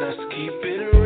Let's keep it real.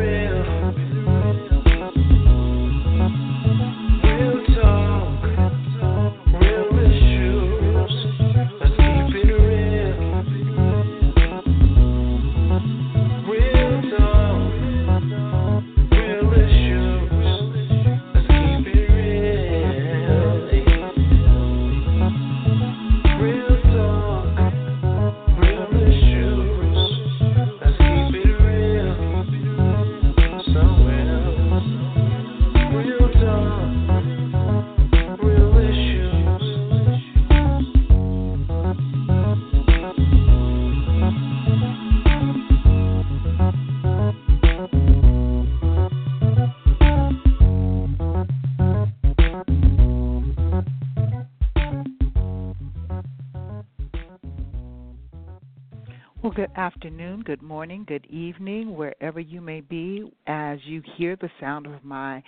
Good afternoon, good morning, good evening, wherever you may be as you hear the sound of my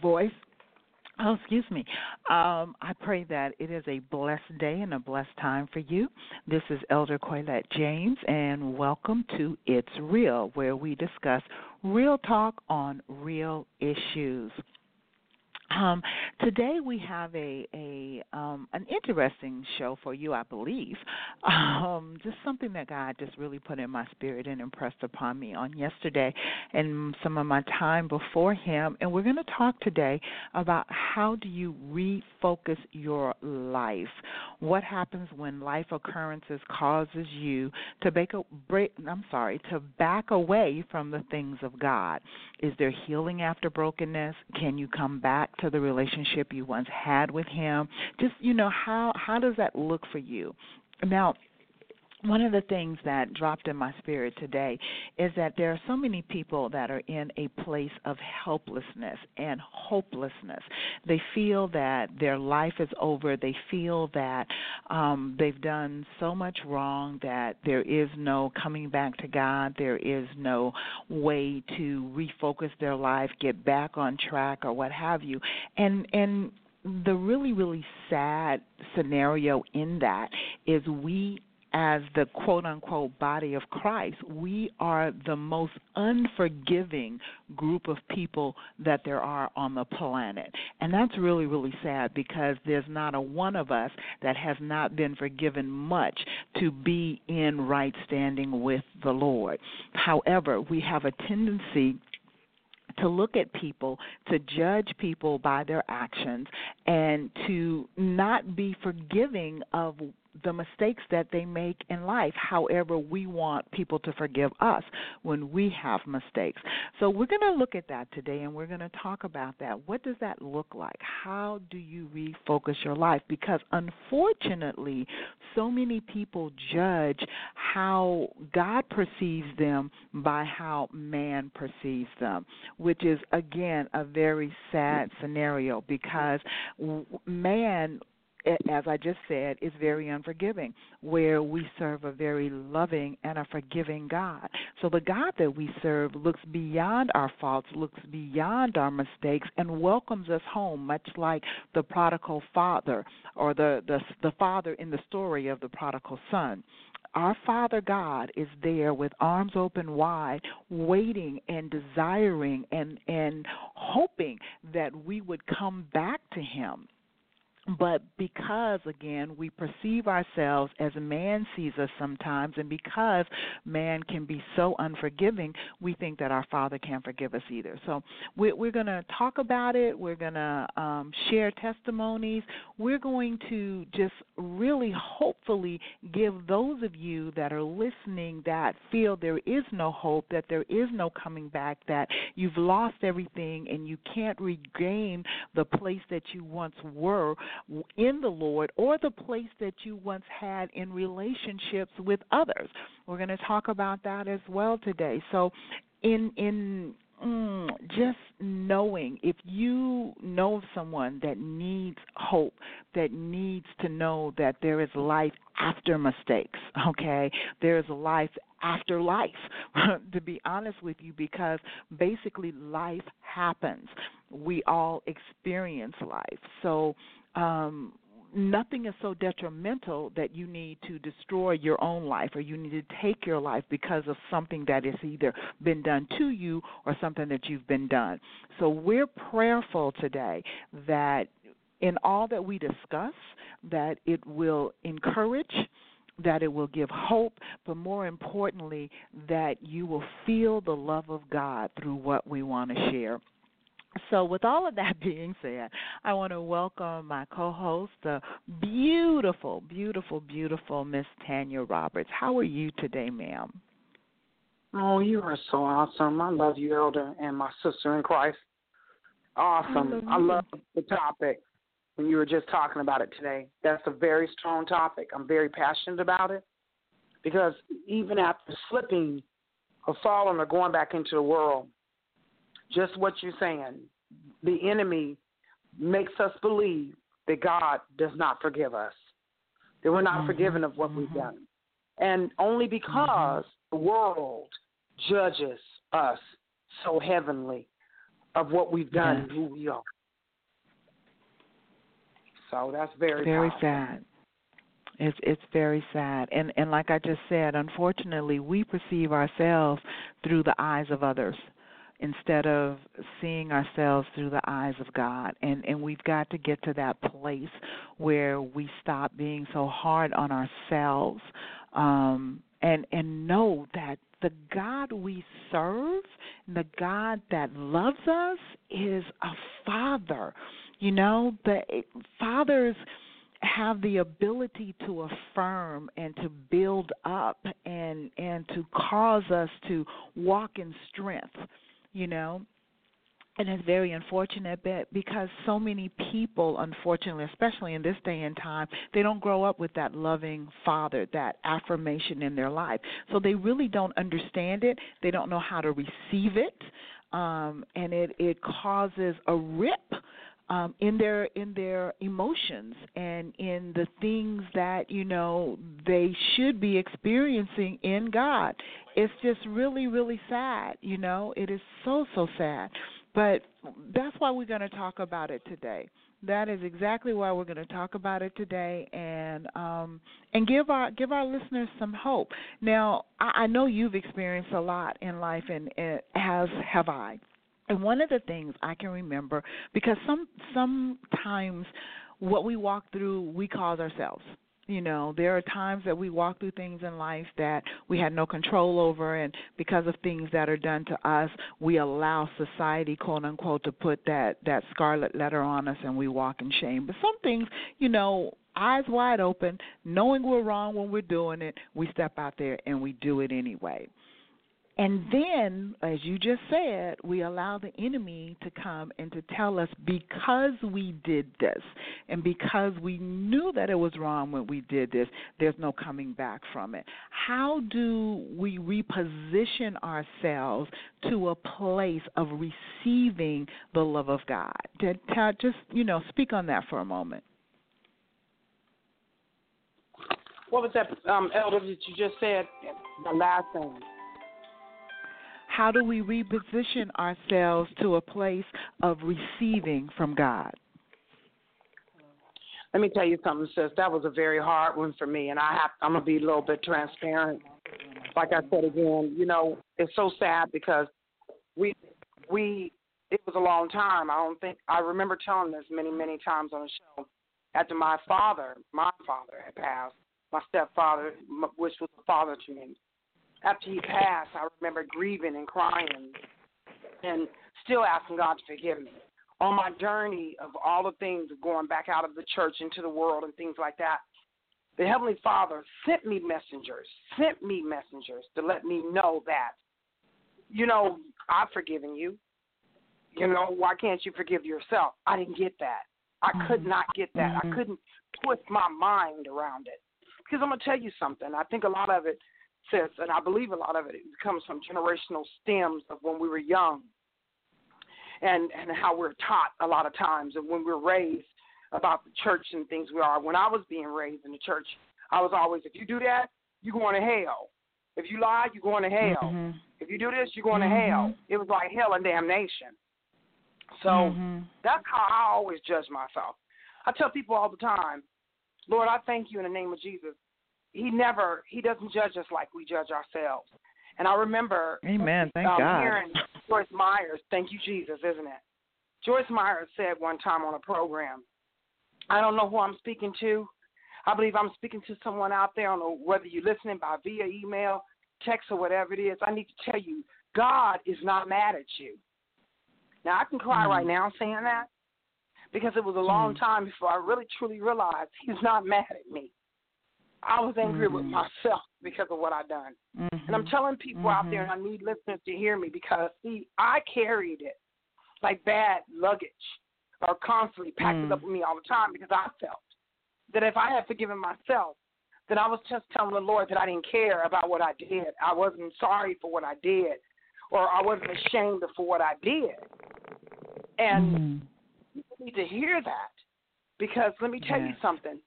voice. Oh, excuse me. Um, I pray that it is a blessed day and a blessed time for you. This is Elder Coylette James, and welcome to It's Real, where we discuss real talk on real issues. Um, today we have a a um, an interesting show for you, I believe. Um, just something that God just really put in my spirit and impressed upon me on yesterday, and some of my time before Him. And we're going to talk today about how do you refocus your life. What happens when life occurrences causes you to break, a, break I'm sorry, to back away from the things of God? Is there healing after brokenness? Can you come back to the relationship you once had with him? Just, you know, how how does that look for you? Now, one of the things that dropped in my spirit today is that there are so many people that are in a place of helplessness and hopelessness. They feel that their life is over. They feel that um, they've done so much wrong that there is no coming back to God. There is no way to refocus their life, get back on track, or what have you. And and the really really sad scenario in that is we as the quote unquote body of Christ, we are the most unforgiving group of people that there are on the planet. And that's really, really sad because there's not a one of us that has not been forgiven much to be in right standing with the Lord. However, we have a tendency to look at people, to judge people by their actions, and to not be forgiving of the mistakes that they make in life. However, we want people to forgive us when we have mistakes. So we're going to look at that today and we're going to talk about that. What does that look like? How do you refocus your life? Because unfortunately, so many people judge how God perceives them by how man perceives them, which is again a very sad scenario because man as I just said, is very unforgiving, where we serve a very loving and a forgiving God. So the God that we serve looks beyond our faults, looks beyond our mistakes, and welcomes us home, much like the prodigal father or the, the, the father in the story of the prodigal son our Father God is there with arms open wide, waiting and desiring and and hoping that we would come back to him but because again we perceive ourselves as man sees us sometimes and because man can be so unforgiving we think that our father can't forgive us either. So we're, we're going to talk about it. We're going to um, share testimonies. We're going to just really hopefully give those of you that are listening that feel there is no hope that there is no coming back that you've lost everything and you can't regain the place that you once were in the Lord or the place that you once had in relationships with others. We're going to talk about that as well today. So, in in mm, just knowing if you know of someone that needs hope, that needs to know that there is life after mistakes, okay? There is life after life, to be honest with you, because basically life happens. We all experience life. So, um, nothing is so detrimental that you need to destroy your own life or you need to take your life because of something that has either been done to you or something that you've been done. So we're prayerful today that in all that we discuss that it will encourage that it will give hope, but more importantly, that you will feel the love of God through what we want to share. So, with all of that being said, I want to welcome my co host, the beautiful, beautiful, beautiful Miss Tanya Roberts. How are you today, ma'am? Oh, you are so awesome. I love you, Elder, and my sister in Christ. Awesome. I love, I love the topic when you were just talking about it today. That's a very strong topic. I'm very passionate about it because even after slipping or falling or going back into the world, just what you're saying, the enemy makes us believe that God does not forgive us, that we're not mm-hmm. forgiven of what mm-hmm. we've done. And only because the world judges us so heavenly of what we've done yes. and who we are. So that's very very powerful. sad. It's it's very sad, and and like I just said, unfortunately, we perceive ourselves through the eyes of others instead of seeing ourselves through the eyes of God. And and we've got to get to that place where we stop being so hard on ourselves um and and know that the God we serve, the God that loves us is a father. You know, the fathers have the ability to affirm and to build up and and to cause us to walk in strength you know and it's very unfortunate because so many people unfortunately especially in this day and time they don't grow up with that loving father that affirmation in their life. So they really don't understand it. They don't know how to receive it. Um and it it causes a rip um, in their in their emotions and in the things that you know they should be experiencing in God. It's just really really sad, you know. It is so so sad. But that's why we're going to talk about it today. That is exactly why we're going to talk about it today, and um, and give our give our listeners some hope. Now, I, I know you've experienced a lot in life, and, and as have I. And one of the things I can remember because some sometimes what we walk through we cause ourselves. You know, there are times that we walk through things in life that we had no control over, and because of things that are done to us, we allow society, quote unquote, to put that that scarlet letter on us, and we walk in shame. But some things, you know, eyes wide open, knowing we're wrong when we're doing it, we step out there and we do it anyway. And then, as you just said, we allow the enemy to come and to tell us because we did this and because we knew that it was wrong when we did this, there's no coming back from it. How do we reposition ourselves to a place of receiving the love of God? Just, you know, speak on that for a moment. What was that, um, Elder, that you just said? The last thing how do we reposition ourselves to a place of receiving from God? Let me tell you something, sis. That was a very hard one for me, and I have I'm gonna be a little bit transparent. Like I said again, you know, it's so sad because we we it was a long time. I don't think I remember telling this many many times on the show. after my father, my father had passed, my stepfather, which was a father to me. After he passed, I remember grieving and crying and still asking God to forgive me. On my journey of all the things of going back out of the church into the world and things like that, the Heavenly Father sent me messengers, sent me messengers to let me know that, you know, I've forgiven you. You know, why can't you forgive yourself? I didn't get that. I could not get that. I Mhm. couldn't twist my mind around it. Because I'm going to tell you something. I think a lot of it, and I believe a lot of it, it comes from generational stems of when we were young and, and how we're taught a lot of times and when we're raised about the church and things we are. When I was being raised in the church, I was always, if you do that, you're going to hell. If you lie, you're going to hell. Mhm. If you do this, you're going Mhm. to hell. It was like hell and damnation. So Mhm. that's how I always judge myself. I tell people all the time, Lord, I thank you in the name of Jesus. He never, he doesn't judge us like we judge ourselves. And I remember Amen. Thank um, God. hearing Joyce Meyers, thank you, Jesus, isn't it? Joyce Meyers said one time on a program, I don't know who I'm speaking to. I believe I'm speaking to someone out there. I don't know whether you're listening by via email, text, or whatever it is. I need to tell you, God is not mad at you. Now, I can cry Mm. right now saying that because it was a long Mm. time before I really truly realized He's not mad at me. I was angry with Mhm. myself because of what I done. And I'm Mhm. telling people out there, and I need listeners to hear me because, see, I carried it like bad luggage or constantly packed it Mm. up with me all the time because I felt that if I had forgiven myself, then I was just telling the Lord that I didn't care about what I did. I wasn't sorry for what I did, or I wasn't ashamed for what I did. And Mm. people need to hear that because let me tell you something.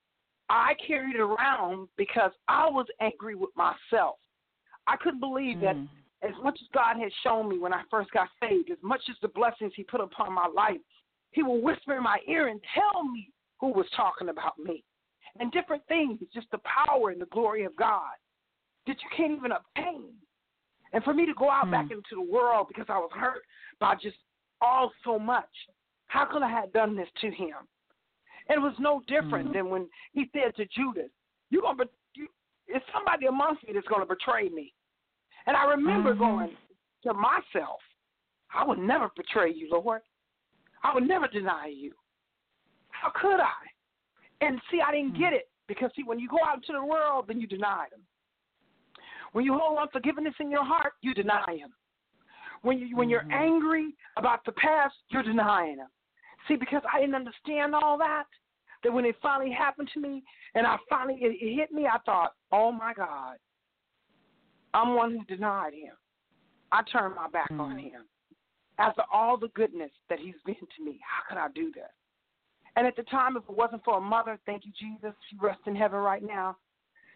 I carried it around because I was angry with myself. I couldn't believe that Mm. as much as God had shown me when I first got saved, as much as the blessings He put upon my life, He would whisper in my ear and tell me who was talking about me and different things, just the power and the glory of God that you can't even obtain. And for me to go out Hmm. back into the world because I was hurt by just all so much, how could I have done this to Him? And it was no different Hmm. than when He said to Judas, "You're gonna, be- you, it's somebody amongst me that's gonna betray me." And I remember Mhm. going to myself, I would never betray you, Lord. I would never deny you. How could I? And see, I didn't get it because, see, when you go out into the world, then you deny them. When you hold unforgiveness in your heart, you deny him. When you when you're Mhm. angry about the past, you're denying him. See, because I didn't understand all that, that when it finally happened to me, and I finally it, it hit me, I thought, oh my God, I'm one who denied him. I turned my back on Mhm. him. After all the goodness that he's been to me, how could I do this? And at the time, if it wasn't for a mother, thank you, Jesus, she rests in heaven right now,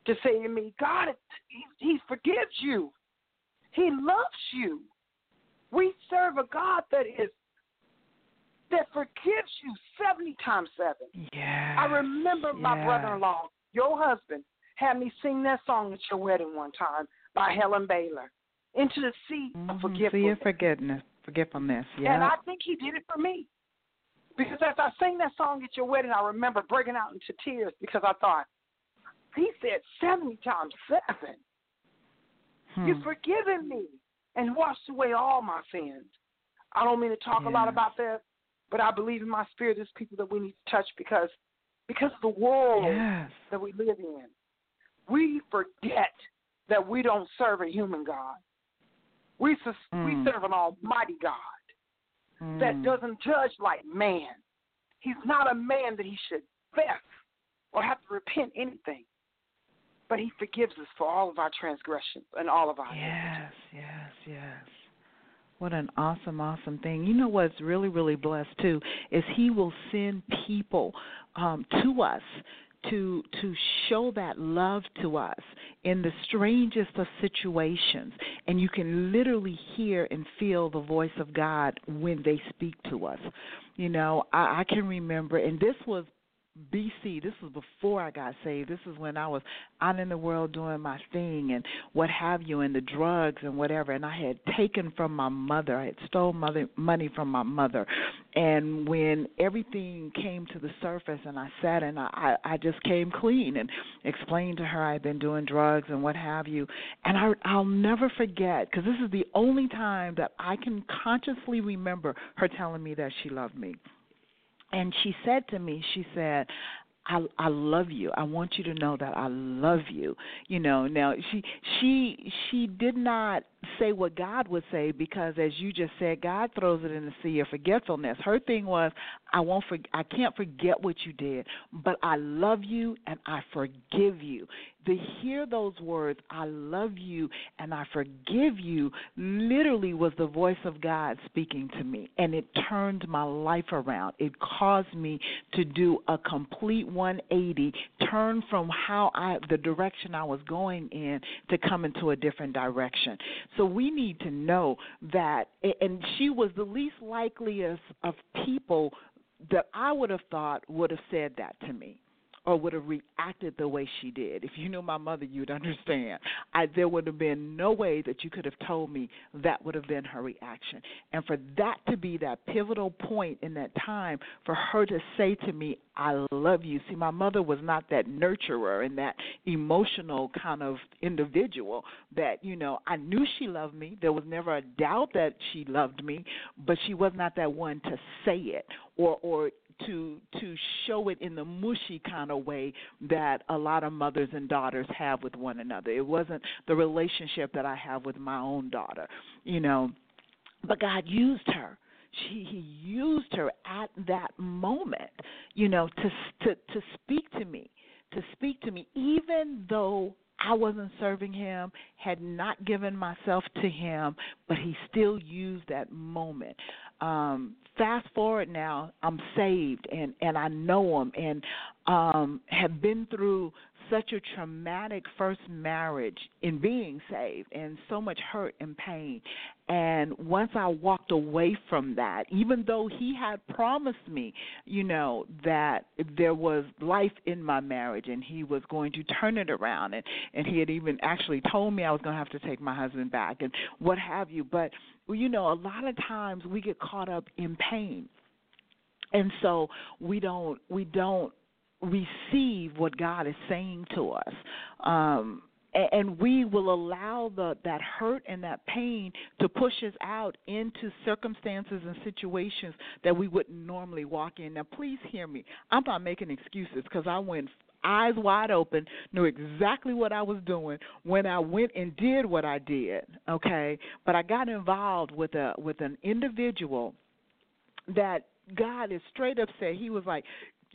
to say to me, God, he, he forgives you. He loves you. We serve a God that is that forgives you seventy times seven. Yeah. I remember my yes. brother-in-law, your husband, had me sing that song at your wedding one time by Helen Baylor, "Into the Sea of Mhm. Forgiveness." See your forgiveness. Forgetfulness. Yeah. And I think he did it for me. Because as I sang that song at your wedding, I remember breaking out into tears because I thought, he said 70 times 7. Hmm. You've forgiven me and washed away all my sins. I don't mean to talk a lot about that, but I believe in my spirit there's people that we need to touch because because of the world Yes. that we live in. We forget that we don't serve a human God. We, sus- we Mm. serve an almighty God that Mm. doesn't judge like man. He's not a man that he should fess or have to repent anything. But he forgives us for all of our transgressions and all of our Yes, yes, yes. What an awesome, awesome thing. You know what's really, really blessed too is he will send people um, to us to to show that love to us in the strangest of situations and you can literally hear and feel the voice of God when they speak to us. You know, I, I can remember and this was BC. This was before I got saved. This is when I was out in the world doing my thing and what have you, and the drugs and whatever. And I had taken from my mother. I had stole mother money from my mother. And when everything came to the surface, and I sat and I I just came clean and explained to her I had been doing drugs and what have you. And I I'll never forget because this is the only time that I can consciously remember her telling me that she loved me and she said to me she said I I love you. I want you to know that I love you. You know, now she she she did not say what God would say because as you just said, God throws it in the sea of forgetfulness. Her thing was, I won't for, I can't forget what you did, but I love you and I forgive you. To hear those words, I love you and I forgive you, literally was the voice of God speaking to me. And it turned my life around. It caused me to do a complete 180, turn from how I, the direction I was going in to come into a different direction. So we need to know that, and she was the least likeliest of people that I would have thought would have said that to me or would have reacted the way she did. If you knew my mother, you'd understand. I, there would have been no way that you could have told me that would have been her reaction. And for that to be that pivotal point in that time, for her to say to me, I love you. See, my mother was not that nurturer and that emotional kind of individual that, you know, I knew she loved me. There was never a doubt that she loved me, but she was not that one to say it or or to to show it in the mushy kind of way that a lot of mothers and daughters have with one another. It wasn't the relationship that I have with my own daughter, you know. But God used her. She he used her at that moment, you know, to to to speak to me, to speak to me even though I wasn't serving him, had not given myself to him, but he still used that moment um fast forward now i'm saved and and i know him and um have been through such a traumatic first marriage in being saved and so much hurt and pain and once i walked away from that even though he had promised me you know that there was life in my marriage and he was going to turn it around and and he had even actually told me i was going to have to take my husband back and what have you but you know, a lot of times we get caught up in pain. And so we don't we don't receive what God is saying to us. Um and we will allow the that hurt and that pain to push us out into circumstances and situations that we wouldn't normally walk in. Now, please hear me. I'm not making excuses because I went eyes wide open, knew exactly what I was doing when I went and did what I did. Okay, but I got involved with a with an individual that God is straight up said he was like,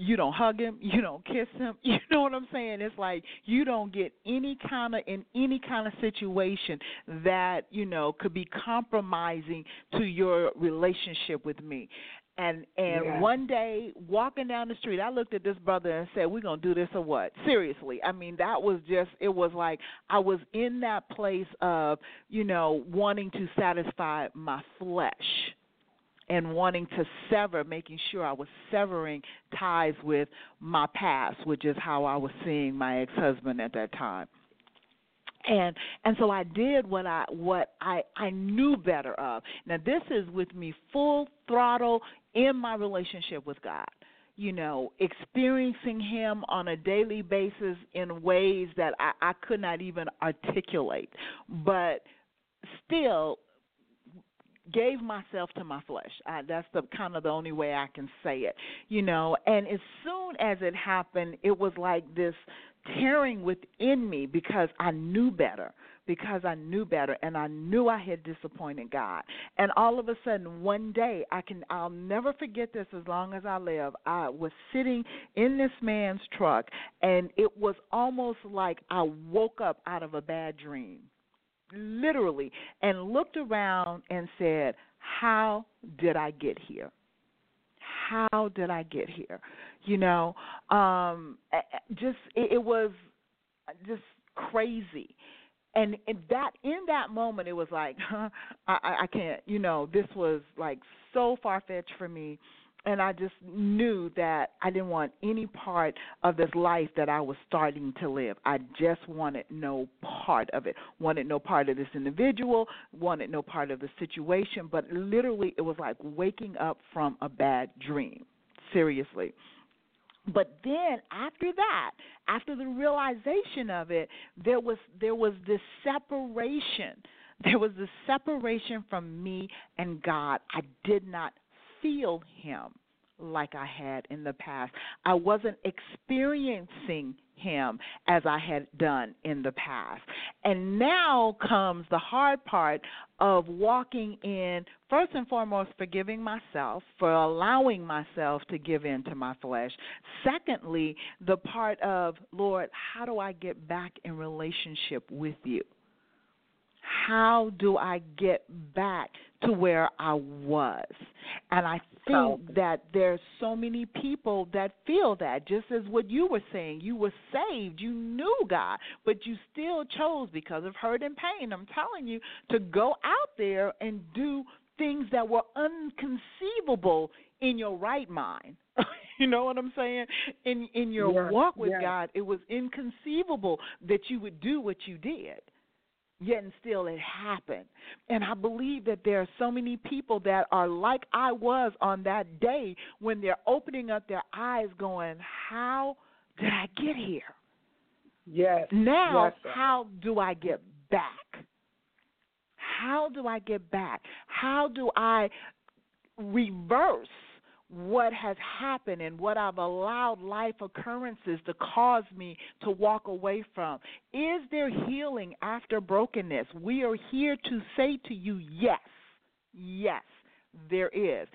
you don't hug him, you don't kiss him. You know what I'm saying? It's like you don't get any kind of in any kind of situation that, you know, could be compromising to your relationship with me. And and Yeah. one day walking down the street, I looked at this brother and said, "We're gonna do this or what?" Seriously, I mean that was just it was like I was in that place of you know wanting to satisfy my flesh and wanting to sever, making sure I was severing ties with my past, which is how I was seeing my ex husband at that time. And and so I did what I what I I knew better of. Now this is with me full throttle in my relationship with God. You know, experiencing him on a daily basis in ways that I, I could not even articulate. But still gave myself to my flesh. I, that's the kind of the only way I can say it, you know. And as soon as it happened, it was like this tearing within me because I knew better, because I knew better, and I knew I had disappointed God. And all of a sudden, one day, I can I'll never forget this as long as I live. I was sitting in this man's truck, and it was almost like I woke up out of a bad dream literally and looked around and said, How did I get here? How did I get here? You know, um just it, it was just crazy. And in that in that moment it was like, huh, I I can't, you know, this was like so far fetched for me and I just knew that I didn't want any part of this life that I was starting to live. I just wanted no part of it. Wanted no part of this individual, wanted no part of the situation, but literally it was like waking up from a bad dream. Seriously. But then after that, after the realization of it, there was there was this separation. There was this separation from me and God. I did not feel him like I had in the past. I wasn't experiencing him as I had done in the past. And now comes the hard part of walking in, first and foremost, forgiving myself for allowing myself to give in to my flesh. Secondly, the part of, Lord, how do I get back in relationship with you? How do I get back to where I was? And I think that there's so many people that feel that, just as what you were saying. You were saved, you knew God, but you still chose because of hurt and pain. I'm telling you to go out there and do things that were unconceivable in your right mind. you know what I'm saying? In in your walk with. God, it was inconceivable that you would do what you did yet and still it happened. And I believe that there are so many people that are like I was on that day when they're opening up their eyes going, How did I get here? Yes. Now, Yes, how do I get back? How do I get back? How do I reverse what has happened and what I've allowed life occurrences to cause me to walk away from? Is there healing after brokenness? We are here to say to you, yes, yes, there is.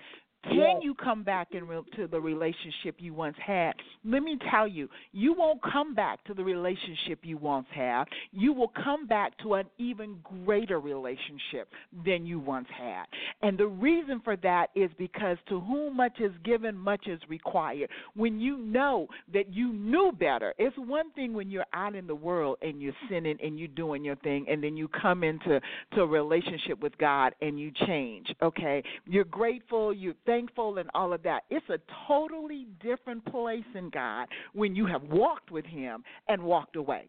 Can Yes. you come back in re- to the relationship you once had? Let me tell you, you won't come back to the relationship you once had. You will come back to an even greater relationship than you once had. And the reason for that is because to whom much is given, much is required. When you know that you knew better, it's one thing when you're out in the world and you're sinning and you're doing your thing, and then you come into to a relationship with God and you change. Okay, you're grateful, you're thankful, and all of that. It's a totally different place in God when you have walked with Him and walked away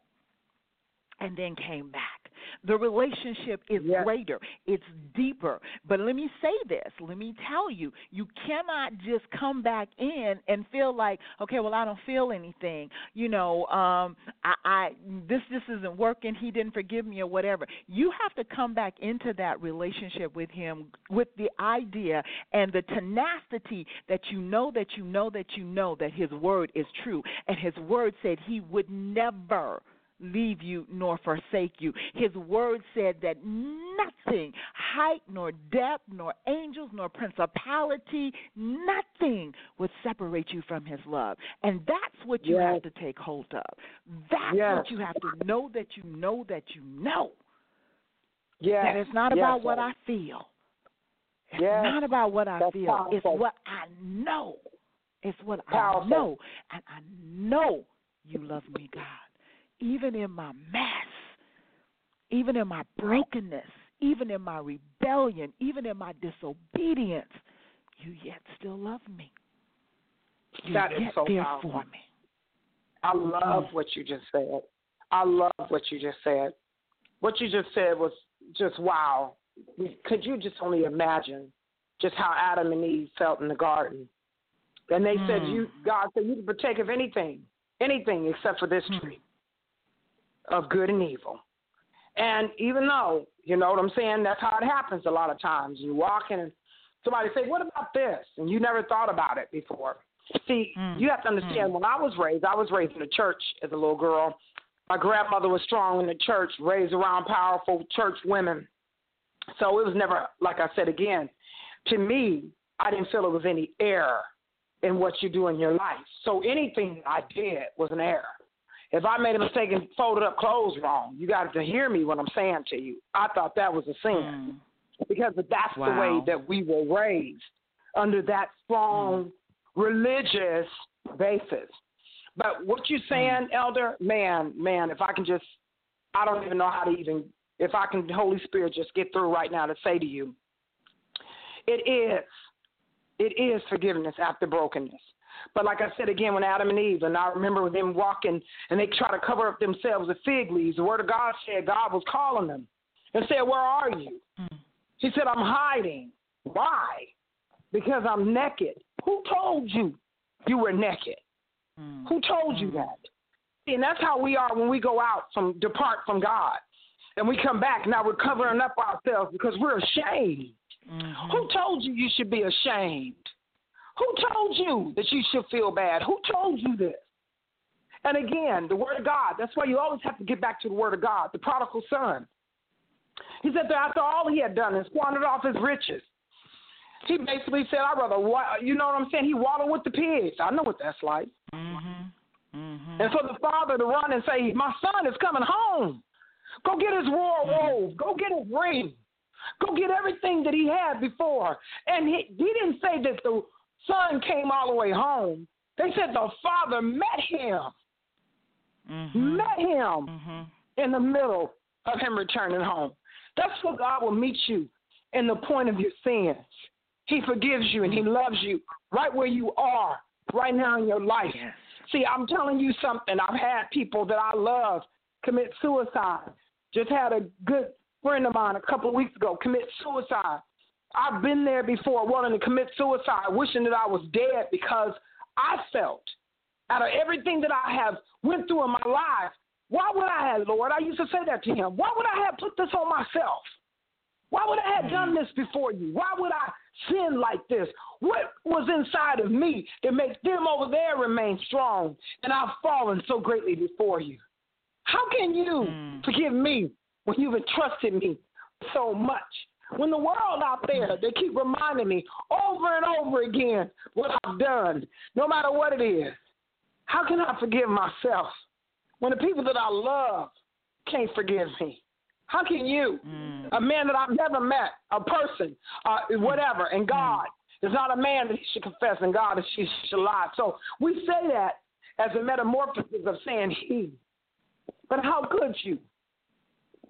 and then came back. The relationship is Yes. greater, it's deeper. But let me say this, let me tell you, you cannot just come back in and feel like, okay, well I don't feel anything. You know, um I, I this this isn't working, he didn't forgive me or whatever. You have to come back into that relationship with him with the idea and the tenacity that you know that you know that you know that his word is true and his word said he would never leave you nor forsake you. His word said that nothing, height nor depth, nor angels, nor principality, nothing would separate you from his love. And that's what you Yes. have to take hold of. That's Yes. what you have to know that you know that you know. Yes. That it's not Yes, about what. I feel. It's not about what I That's feel. It's what I know. It's what Powerful. I know. And I know you love me, God. Even in my mess, even in my brokenness, even in my rebellion, even in my disobedience, you yet still love me. You That is yet so there powerful. for me. I love Mm. what you just said. I love what you just said. What you just said was just wow. Could you just only imagine just how Adam and Eve felt in the garden? And they said, Mm. "You, God said, you can partake of anything, anything except for this Mm. tree of good and evil." And even though, you know what I'm saying, that's how it happens a lot of times. You walk in and somebody say, "What about this?" And you never thought about it before. See, Mm. you have to understand. When I was raised, I was raised in the church as a little girl. My grandmother was strong in the church, raised around powerful church women. So it was never, like I said again, to me, I didn't feel it was any error in what you do in your life. So anything I did was an error. If I made a mistake and folded up clothes wrong, you got to hear me what I'm saying to you. I thought that was a sin Mm. because that's the way that we were raised under that strong religious basis. But what you saying, Elder, man, man, if I can just, I don't even know how to even, if I can, Holy Spirit, just get through right now to say to you, it is It is forgiveness after brokenness. But like I said again, when Adam and Eve, and I remember them walking and they try to cover up themselves with fig leaves, the word of God said God was calling them and said, Where are you? Hmm. He said, I'm hiding. Why? Because I'm naked. Who told you you were naked? Hmm. Who told you hmm. that? And that's how we are when we go out from depart from God. And we come back. Now we're covering up ourselves because we're ashamed. Mm-hmm. Who told you you should be ashamed? Who told you that you should feel bad? Who told you this? And again, the Word of God. That's why you always have to get back to the Word of God. The prodigal son. He said that after all he had done and squandered off his riches, he basically said, "I'd rather, you know what I'm saying? He waddled with the pigs. I know what that's like." Mm-hmm. Mm-hmm. And for the father to run and say, "My son is coming home. Go get his royal mm-hmm. robe. Go get his ring. Go get everything that he had before." And he, he didn't say that the son came all the way home. They said the father met him, mm-hmm. met him mm-hmm. in the middle of him returning home. That's where God will meet you in the point of your sins. He forgives you and He mm-hmm. loves you right where you are right now in your life. See, I'm telling you something. I've had people that I love commit suicide. Just had a good friend of mine a couple of weeks ago commit suicide. I've been there before wanting to commit suicide, wishing that I was dead because I felt out of everything that I have went through in my life, why would I have, Lord? I used to say that to him. Why would I have put this on myself? Why would I have mm. done this before you? Why would I sin like this? What was inside of me that makes them over there remain strong and I've fallen so greatly before you? How can you mm. forgive me when you've entrusted me so much? When the world out there, they keep reminding me over and over again what I've done, no matter what it is. How can I forgive myself when the people that I love can't forgive me? How can you, a man that I've never met, a person, uh, whatever, and God is not a man that he should confess, and God is she should lie. So we say that as a metamorphosis of saying he. But how could you?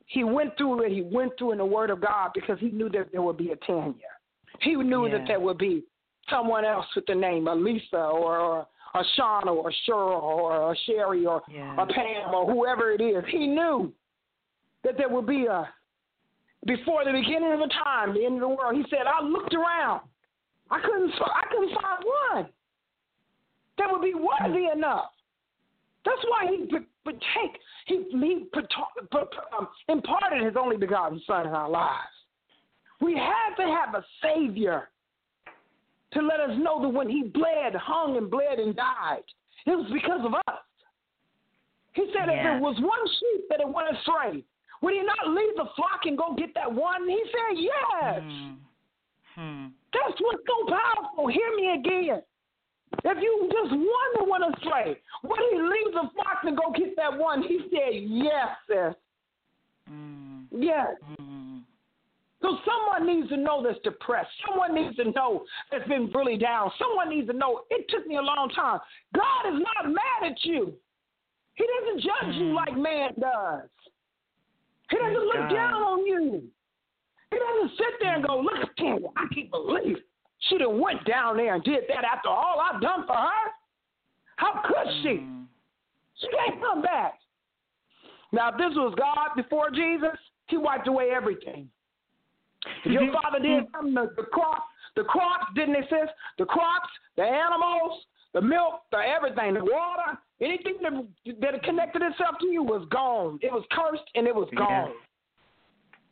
He went through it. he went through in the Word of God because he knew that there would be a Tanya. He knew that there would be someone else with the name of Lisa or, or a Shauna or Cheryl or a Sherry or a Pam or whoever it is. He knew that there would be a before the beginning of the time, the end of the world. He said, I looked around. I couldn't I couldn't find one that would be worthy enough. That's why he would, would take he he um, imparted his only begotten Son in our lives. We had to have a Savior to let us know that when he bled, hung and bled and died, it was because of us. He said if there was one sheep that it went astray, would he not leave the flock and go get that one? He said yes. That's what's so powerful. Hear me again. If you just one that a astray, would he leave the flock to go get that one? He said yes, sis. Mm-hmm. Yes. Mm-hmm. So someone needs to know that's depressed. Someone needs to know that's been really down. Someone needs to know it took me a long time. God is not mad at you. He doesn't judge you mm-hmm. like man does. He doesn't look down on you. He doesn't sit there and go, look at Tanya. I can't believe she done went down there and did that after all I've done for her. How could she? Mm-hmm. She can't come back. Now, if this was God before Jesus, he wiped away everything. If your mm-hmm. father did something, the, the crops, the crops didn't exist. The crops, the animals, the milk, the everything, the water, anything that, that connected itself to you was gone. It was cursed and it was gone.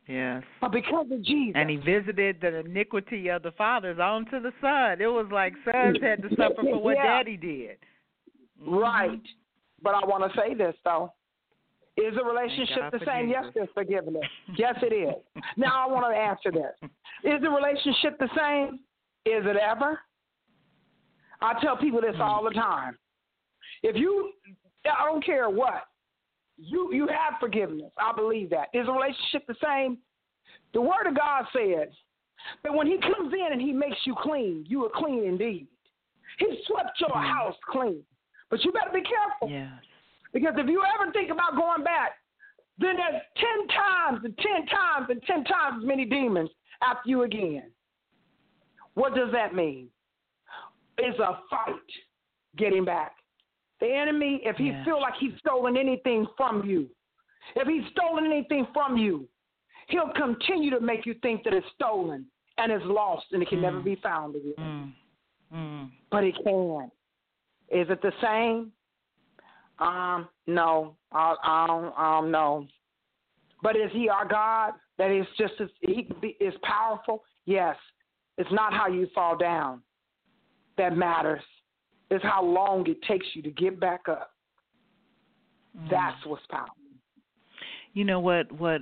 Yes. But because of Jesus. And he visited the iniquity of the fathers onto the son. It was like sons had to suffer for what Yeah. daddy did. Mm-hmm. Right. But I want to say this though. Is the relationship the same? Yes, there's forgiveness. yes, it is. Now I want to answer this. Is the relationship the same? Is it ever? I tell people this mm. all the time. If you, I don't care what, you you have forgiveness. I believe that. Is the relationship the same? The Word of God says that when He comes in and He makes you clean, you are clean indeed. He swept your mm. house clean. But you better be careful. Yes. Because if you ever think about going back, then there's 10 times and 10 times and 10 times as many demons after you again. What does that mean? It's a fight getting back. The enemy, if he Yes. feel like he's stolen anything from you, if he's stolen anything from you, he'll continue to make you think that it's stolen and it's lost and it can never Mm. be found again. Mm. Mm. But it can. Is it the same? Um, no, I, I don't, I don't know. But is he our God? That is just as he is powerful. Yes. It's not how you fall down that matters. It's how long it takes you to get back up. Mm. That's what's powerful. You know what what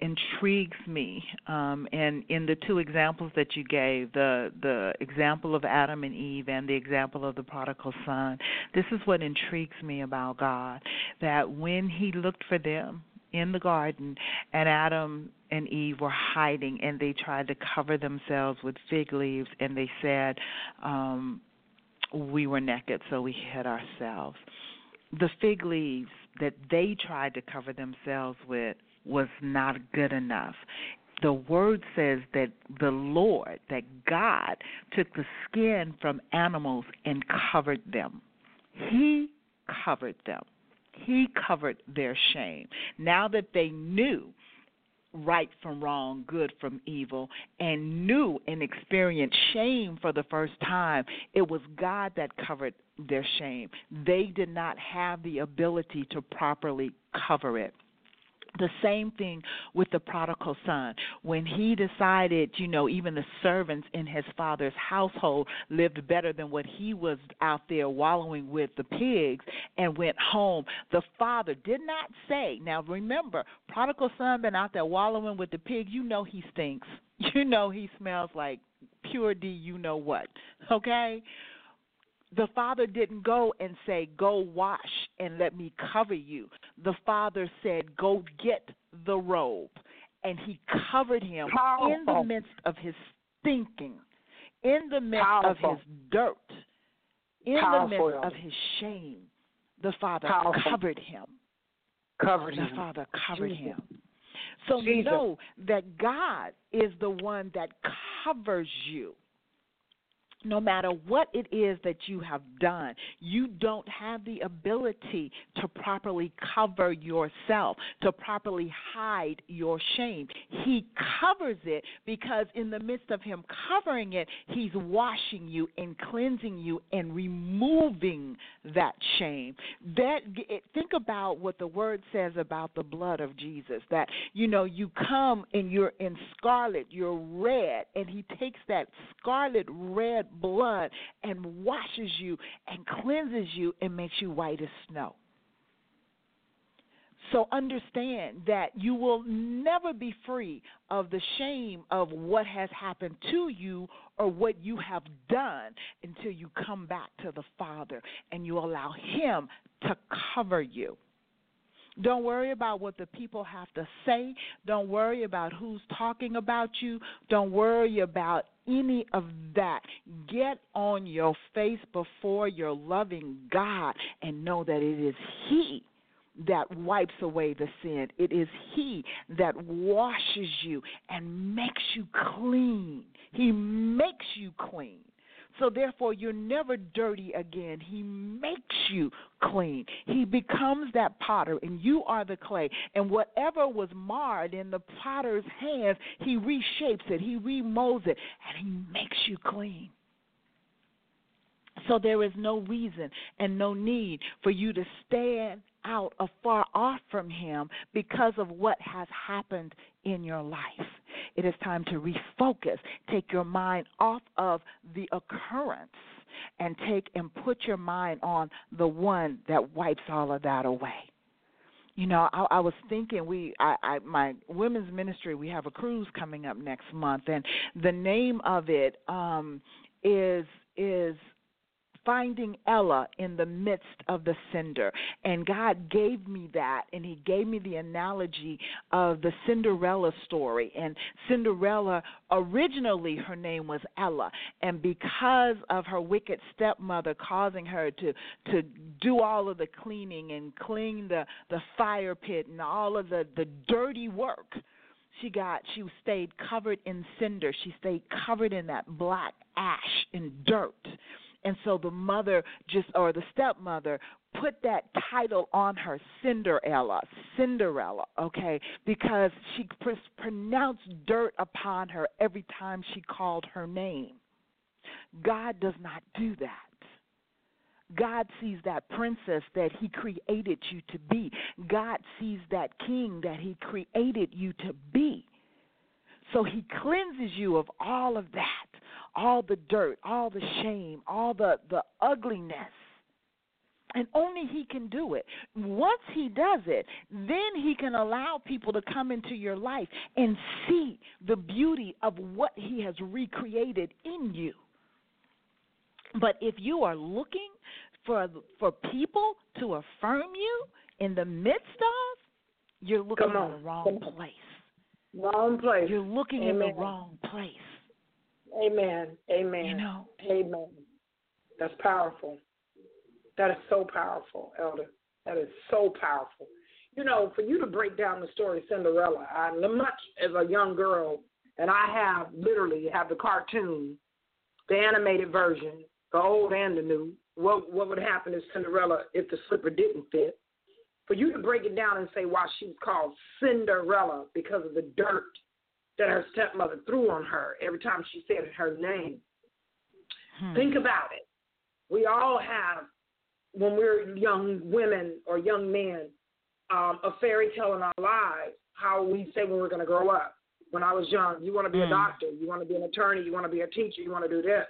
intrigues me, um, and in the two examples that you gave, the the example of Adam and Eve and the example of the prodigal son, this is what intrigues me about God. That when He looked for them in the garden, and Adam and Eve were hiding, and they tried to cover themselves with fig leaves, and they said, um, "We were naked, so we hid ourselves." the fig leaves that they tried to cover themselves with was not good enough. The word says that the Lord, that God, took the skin from animals and covered them. He covered them. He covered their shame. Now that they knew right from wrong, good from evil, and knew and experienced shame for the first time, it was God that covered their shame. They did not have the ability to properly cover it. The same thing with the prodigal son. When he decided, you know, even the servants in his father's household lived better than what he was out there wallowing with the pigs and went home, the father did not say, now remember, prodigal son been out there wallowing with the pigs, you know he stinks. You know he smells like pure D, you know what. Okay? The father didn't go and say, Go wash and let me cover you. The father said, Go get the robe. And he covered him in the midst of his thinking, in the midst Powerful. of his dirt, in Powerful, the midst of his shame. The father Powerful. covered him. Covered The him. The Father covered Jesus. him. So Jesus. know that God is the one that covers you. No matter what it is that you have done, you don't have the ability to properly cover yourself, to properly hide your shame. He covers it because, in the midst of Him covering it, He's washing you and cleansing you and removing that shame. That think about what the Word says about the blood of Jesus. That you know, you come and you're in scarlet, you're red, and He takes that scarlet red blood and washes you and cleanses you and makes you white as snow. So understand that you will never be free of the shame of what has happened to you or what you have done until you come back to the Father and you allow Him to cover you. Don't worry about what the people have to say. Don't worry about who's talking about you. Don't worry about any of that. Get on your face before your loving God and know that it is He that wipes away the sin. It is He that washes you and makes you clean. He makes you clean. So therefore, you're never dirty again. He makes you clean. He becomes that potter, and you are the clay. And whatever was marred in the potter's hands, he reshapes it, he remolds it, and he makes you clean. So there is no reason and no need for you to stand out afar off from him because of what has happened in your life. It is time to refocus. Take your mind off of the occurrence and take and put your mind on the one that wipes all of that away. You know, I, I was thinking we, I, I, my women's ministry, we have a cruise coming up next month, and the name of it um, is is finding Ella in the midst of the cinder. And God gave me that, and He gave me the analogy of the Cinderella story. And Cinderella, originally her name was Ella, and because of her wicked stepmother causing her to to do all of the cleaning and clean the the fire pit and all of the the dirty work she got she stayed covered in cinder she stayed covered in that black ash and dirt And so the mother just or the stepmother put that title on her Cinderella, Cinderella, okay? Because she pr- pronounced dirt upon her every time she called her name. God does not do that. God sees that princess that He created you to be. God sees that king that He created you to be. So He cleanses you of all of that, all the dirt, all the shame, all the, the ugliness. And only He can do it. Once He does it, then He can allow people to come into your life and see the beauty of what He has recreated in you. But if you are looking for for people to affirm you in the midst of, you're looking in the wrong place. Wrong place. You're looking in the wrong place. Amen. Amen. You know. Amen. That's powerful. That is so powerful, Elder. That is so powerful. You know, for you to break down the story of Cinderella, I much as a young girl, and I have literally have the cartoon, the animated version, the old and the new. What what would happen if Cinderella if the slipper didn't fit? For you to break it down and say why she was called Cinderella because of the dirt that her stepmother threw on her every time she said her name. Hmm. Think about it. We all have, when we're young women or young men, um, a fairy tale in our lives, how we say when we're going to grow up. When I was young, you want to be a Mm. doctor, you want to be an attorney, you want to be a teacher, you want to do this.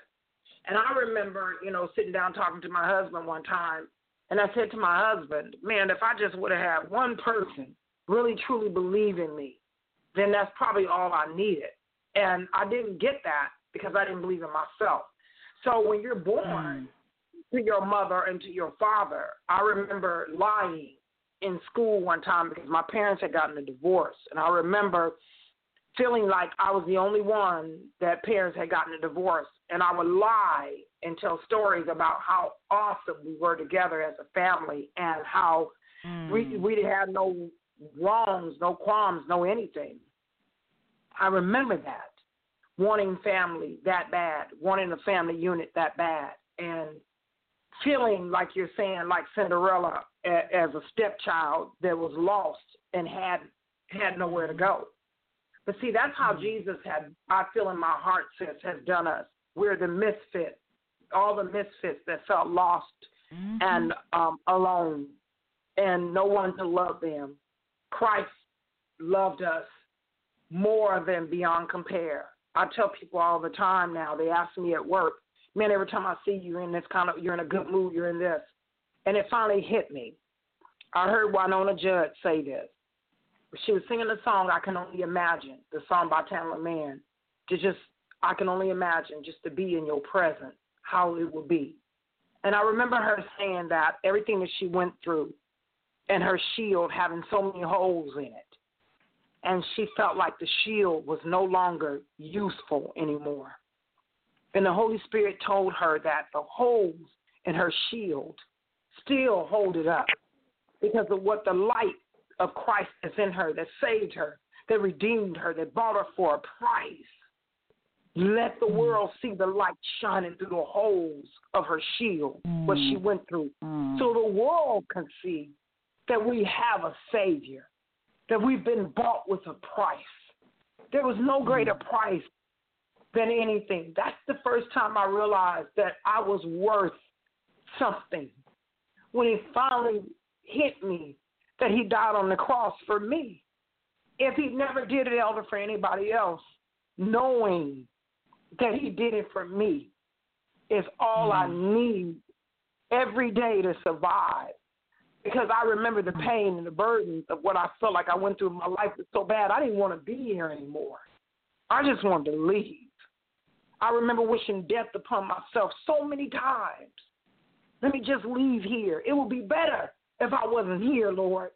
And I remember, you know, sitting down talking to my husband one time, and I said to my husband, man, if I just would have had one person really truly believe in me, then that's probably all I needed. And I didn't get that because I didn't believe in myself. So when you're born mm. to your mother and to your father, I remember lying in school one time because my parents had gotten a divorce. And I remember feeling like I was the only one that parents had gotten a divorce. And I would lie and tell stories about how awesome we were together as a family and how we mm. we didn't have no wrongs, no qualms, no anything. I remember that wanting family that bad, wanting a family unit that bad, and feeling like you're saying like Cinderella as a stepchild that was lost and had had nowhere to go. But see, that's how Jesus had. I feel in my heart, sis, has done us. We're the misfit, all the misfits that felt lost and um, alone, and no one to love them. Christ loved us more than beyond compare. I tell people all the time now. They ask me at work, "Man, every time I see you, in this kind of, you're in a good mood, you're in this," and it finally hit me. I heard Wynonna Judd say this. She was singing the song "I Can Only Imagine," the song by Tamela Mann. To just, I can only imagine just to be in your presence, how it would be. And I remember her saying that everything that she went through, and her shield having so many holes in it, and she felt like the shield was no longer useful anymore. And the Holy Spirit told her that the holes in her shield still hold it up because of what the light of Christ is in her that saved her, that redeemed her, that bought her for a price. Let the mm. world see the light shining through the holes of her shield, what she mm. went through, mm. so the world can see that we have a Savior, that we've been bought with a price. There was no greater mm. price than anything. That's the first time I realized that I was worth something. When it finally hit me that he died on the cross for me. If he never did it, Elder, for anybody else, knowing that he did it for me is all I mm. need every day to survive. Because I remember the mm. pain and the burdens of what I felt like I went through in my life was so bad, I didn't want to be here anymore. I just wanted to leave. I remember wishing death upon myself so many times. Let me just leave here. It would be better if I wasn't here, Lord.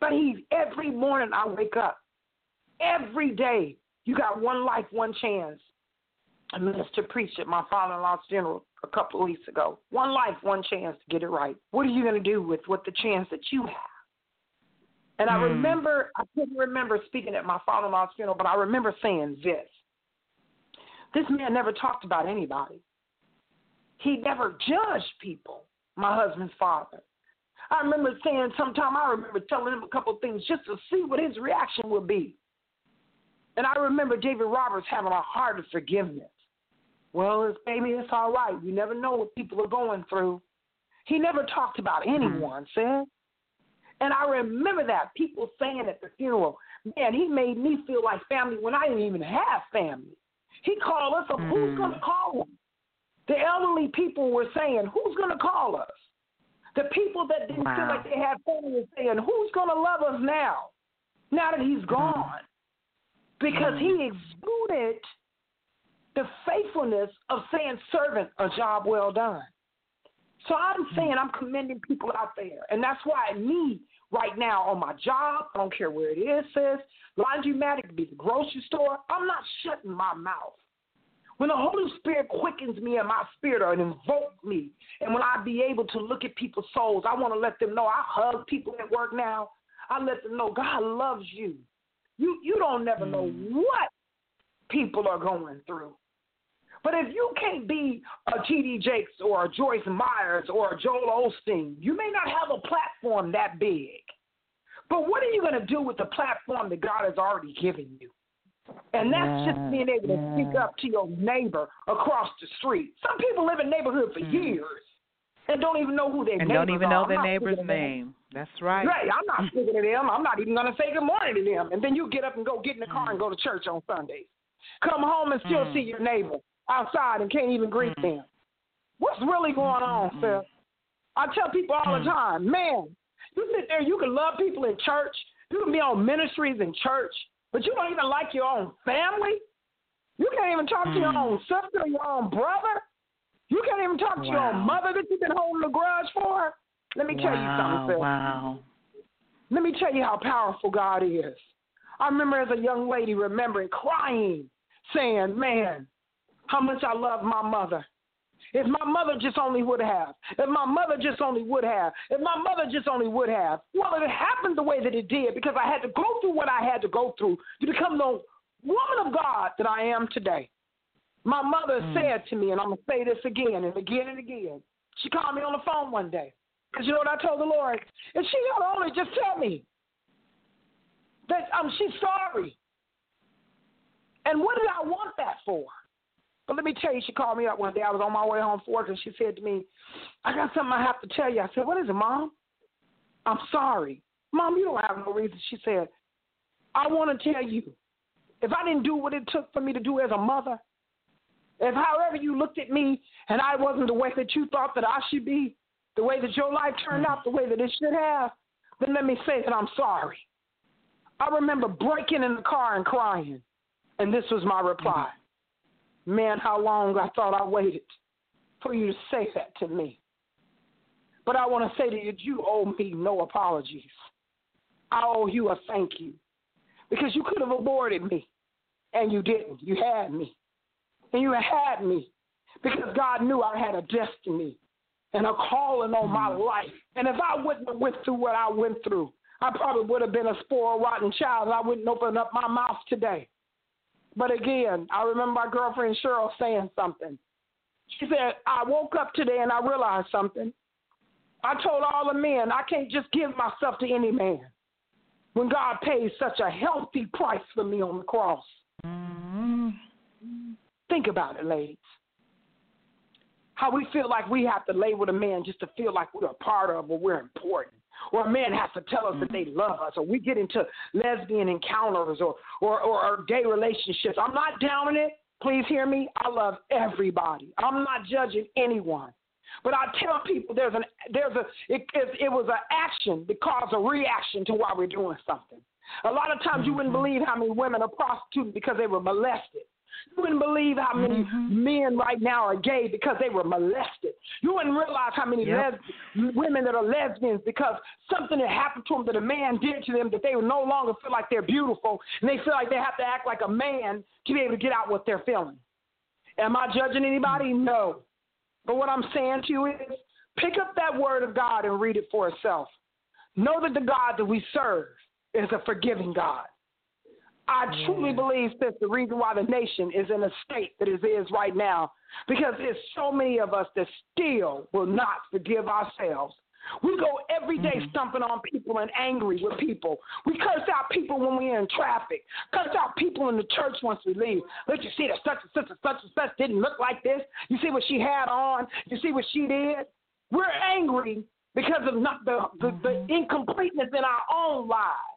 But He's every morning I wake up, every day, you got one life, one chance. A minister preached at my father in law's funeral a couple of weeks ago. One life, one chance to get it right. What are you going to do with, with the chance that you have? And I hmm. remember, I couldn't remember speaking at my father in law's funeral, but I remember saying this. This man never talked about anybody. he never judged people, my husband's father. I remember saying sometime, I remember telling him a couple of things just to see what his reaction would be. And I remember David Roberts having a heart of forgiveness. Well, it's, baby, it's all right. You never know what people are going through. He never talked about anyone, mm And I remember that people saying at the funeral, man, he made me feel like family when I didn't even have family. He called us up. Mm-hmm. Who's going to call him? The elderly people were saying, who's going to call us? The people that didn't wow. feel like they had family were saying, who's going to love us now? Now that he's mm-hmm. gone. Because mm-hmm. he exuded the faithfulness of saying, servant, a job well done. So I'm mm-hmm. saying I'm commending people out there. And that's why me right now on my job, I don't care where it is, says laundromatic, be the grocery store, I'm not shutting my mouth. When the Holy Spirit quickens me in my spirit and invokes me, and when I be able to look at people's souls, I want to let them know I hug people at work now. I let them know God loves you. You you don't never know mm. what people are going through. But if you can't be a T.D. Jakes or a Joyce Meyers or a Joel Osteen, you may not have a platform that big. But what are you going to do with the platform that God has already given you? And that's yeah, just being able to yeah. speak up to your neighbor across the street. Some people live in neighborhood for mm. years and don't even know who their and neighbors don't even are. know their neighbor's name. That's right. Right. I'm not speaking to them. I'm not even going to say good morning to them. And then you get up and go get in the car mm. and go to church on Sundays. Come home and still mm. see your neighbor outside and can't even greet mm. them. What's really going on, mm-hmm. Phil? I tell people all the mm. time, man, you sit there, you can love people in church, you can be on ministries in church, but you don't even like your own family. You can't even talk to your mm. own sister or your own brother. You can't even talk to wow. your own mother that you've been holding a grudge for. Let me wow, tell you something, Phil. Wow. Let me tell you how powerful God is. I remember as a young lady remembering crying, saying, Man, how much I love my mother. If my mother just only would have. If my mother just only would have. If my mother just only would have. Well, it happened the way that it did because I had to go through what I had to go through to become the woman of God that I am today. My mother mm. said to me, and I'm going to say this again and again and again. She called me on the phone one day. Because you know what I told the Lord? And she not only just tell me that um, she's sorry. And what did I want that for? But let me tell you, she called me up one day. I was on my way home from work, and she said to me, I got something I have to tell you. I said, What is it, Mom? I'm sorry. Mom, you don't have no reason. She said, I want to tell you, if I didn't do what it took for me to do as a mother, if however you looked at me and I wasn't the way that you thought that I should be, the way that your life turned out the way that it should have, then let me say that I'm sorry. I remember breaking in the car and crying, and this was my reply. Man, how long I thought I waited for you to say that to me. But I want to say to you, you owe me no apologies. I owe you a thank you because you could have aborted me and you didn't. You had me. And you had me because God knew I had a destiny and a calling on my mm-hmm. life. And if I wouldn't have went through what I went through, I probably would have been a spoiled, rotten child and I wouldn't open up my mouth today. But again, I remember my girlfriend Cheryl saying something. She said, I woke up today and I realized something. I told all the men, I can't just give myself to any man when God pays such a healthy price for me on the cross. Mm-hmm. Think about it, ladies. How we feel like we have to lay with a man just to feel like we're a part of or we're important or a man has to tell us mm-hmm. that they love us, or we get into lesbian encounters or, or, or, or gay relationships. I'm not down it. Please hear me. I love everybody. I'm not judging anyone. But I tell people there's an there's a it, it, it was an action that caused a reaction to why we're doing something. A lot of times mm-hmm. you wouldn't mm-hmm. believe how many women are prostitutes because they were molested. You wouldn't believe how many mm-hmm. men right now are gay because they were molested. You wouldn't realize how many yep. les- women that are lesbians because something that happened to them that a man did to them that they no longer feel like they're beautiful and they feel like they have to act like a man to be able to get out what they're feeling. Am I judging anybody? No. But what I'm saying to you is pick up that word of God and read it for itself. Know that the God that we serve is a forgiving God. I truly believe that the reason why the nation is in a state that it is right now because there's so many of us that still will not forgive ourselves. We go every day mm-hmm. stumping on people and angry with people. We curse out people when we're in traffic. Curse out people in the church once we leave. Let you see that such and such and such and such didn't look like this. You see what she had on. You see what she did. We're angry because of not the, the, the incompleteness in our own lives.